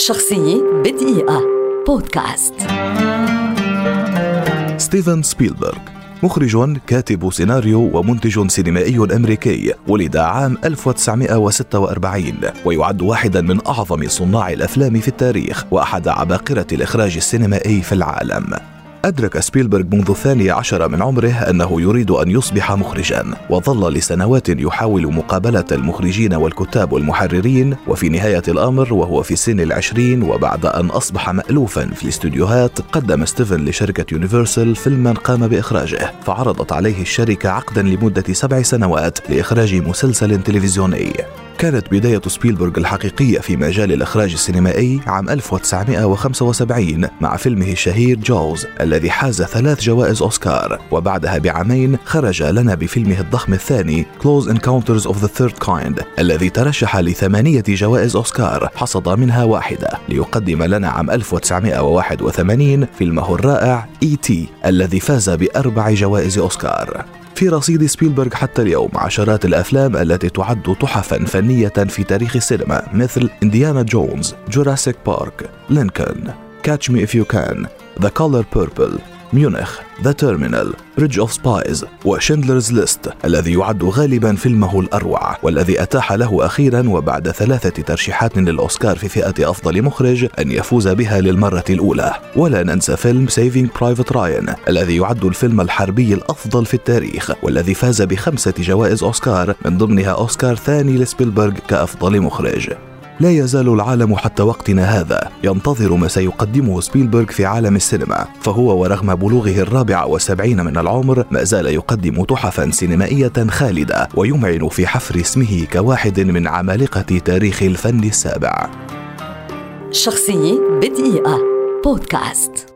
شخصية بدقيقة. بودكاست. ستيفن سبيلبرغ مخرج كاتب سيناريو ومنتج سينمائي أمريكي ولد عام 1946 ويعد واحدا من أعظم صناع الأفلام في التاريخ وأحد عباقرة الإخراج السينمائي في العالم. أدرك سبيلبرغ منذ الثاني عشر من عمره أنه يريد أن يصبح مخرجا وظل لسنوات يحاول مقابلة المخرجين والكتاب والمحررين وفي نهاية الأمر وهو في سن العشرين وبعد أن أصبح مألوفا في الاستوديوهات قدم ستيفن لشركة يونيفرسال فيلما قام بإخراجه فعرضت عليه الشركة عقدا لمدة سبع سنوات لإخراج مسلسل تلفزيوني. كانت بداية سبيلبرغ الحقيقية في مجال الإخراج السينمائي عام 1975 مع فيلمه الشهير جوز الذي حاز ثلاث جوائز أوسكار وبعدها بعامين خرج لنا بفيلمه الضخم الثاني Close Encounters of the Third Kind الذي ترشح لثمانية جوائز أوسكار حصد منها واحدة ليقدم لنا عام 1981 فيلمه الرائع E.T. الذي فاز بأربع جوائز أوسكار في رصيد سبيلبرغ حتى اليوم عشرات الأفلام التي تعد تحفا فنية في تاريخ السينما مثل Indiana Jones، Jurassic Park، Lincoln، Catch Me If You Can، The Color Purple، ميونخ The Terminal Bridge of Spies و Schindler's List الذي يعد غالبا فيلمه الأروع والذي أتاح له أخيرا وبعد ثلاثة ترشيحات للأوسكار في فئة أفضل مخرج أن يفوز بها للمرة الأولى. ولا ننسى فيلم Saving Private Ryan الذي يعد الفيلم الحربي الأفضل في التاريخ والذي فاز بخمسة جوائز أوسكار من ضمنها أوسكار ثاني لسبيلبرغ كأفضل مخرج. لا يزال العالم حتى وقتنا هذا ينتظر ما سيقدمه سبيلبرغ في عالم السينما فهو ورغم بلوغه الرابع والسبعين من العمر ما زال يقدم تحفا سينمائية خالدة ويمعن في حفر اسمه كواحد من عمالقة تاريخ الفن السابع. شخصية بدقيقة. بودكاست.